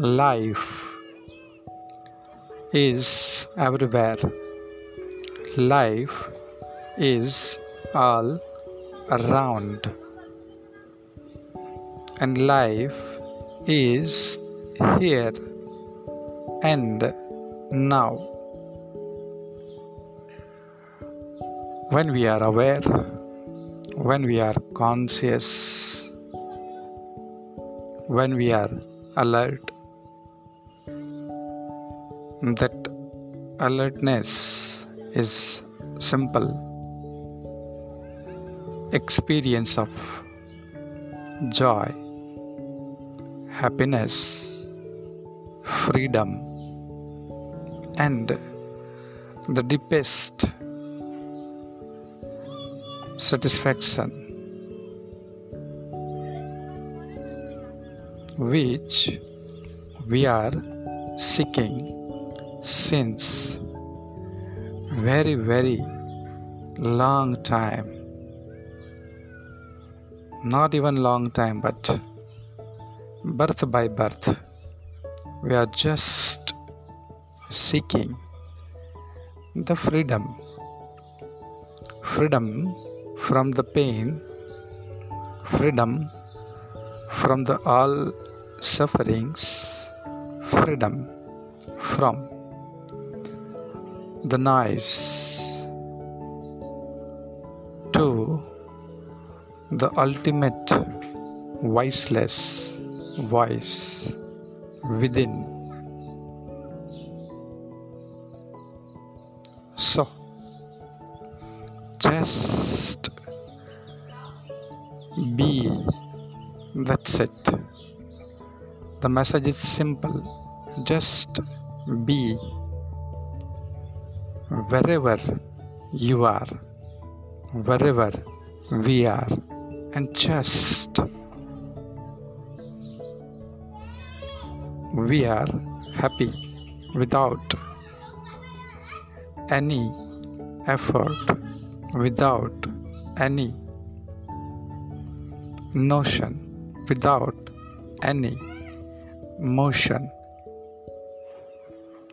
life is everywhere. Life is all around. And life is here and now. When we are aware, when we are conscious, when we are alert, that alertness is simple experience of joy happiness freedom and the deepest satisfaction which we are seeking since. Very very long time. Not even long time but birth by birth we are just seeking the freedom. Freedom from the pain freedom from the all sufferings freedom from the noise to the ultimate voiceless voice within. So, just be. That's it. The message is simple. Just be wherever you are, wherever we are, and just we are happy without any effort, without any notion, without any motion,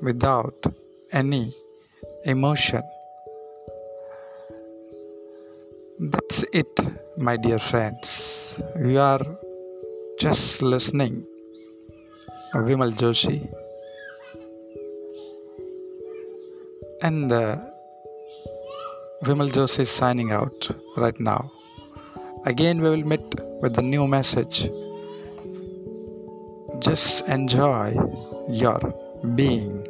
without any emotion. That's it, my dear friends. You are just listening. Vimal Joshi. And uh, Vimal Joshi is signing out right now. Again, we will meet with a new message. Just enjoy your being.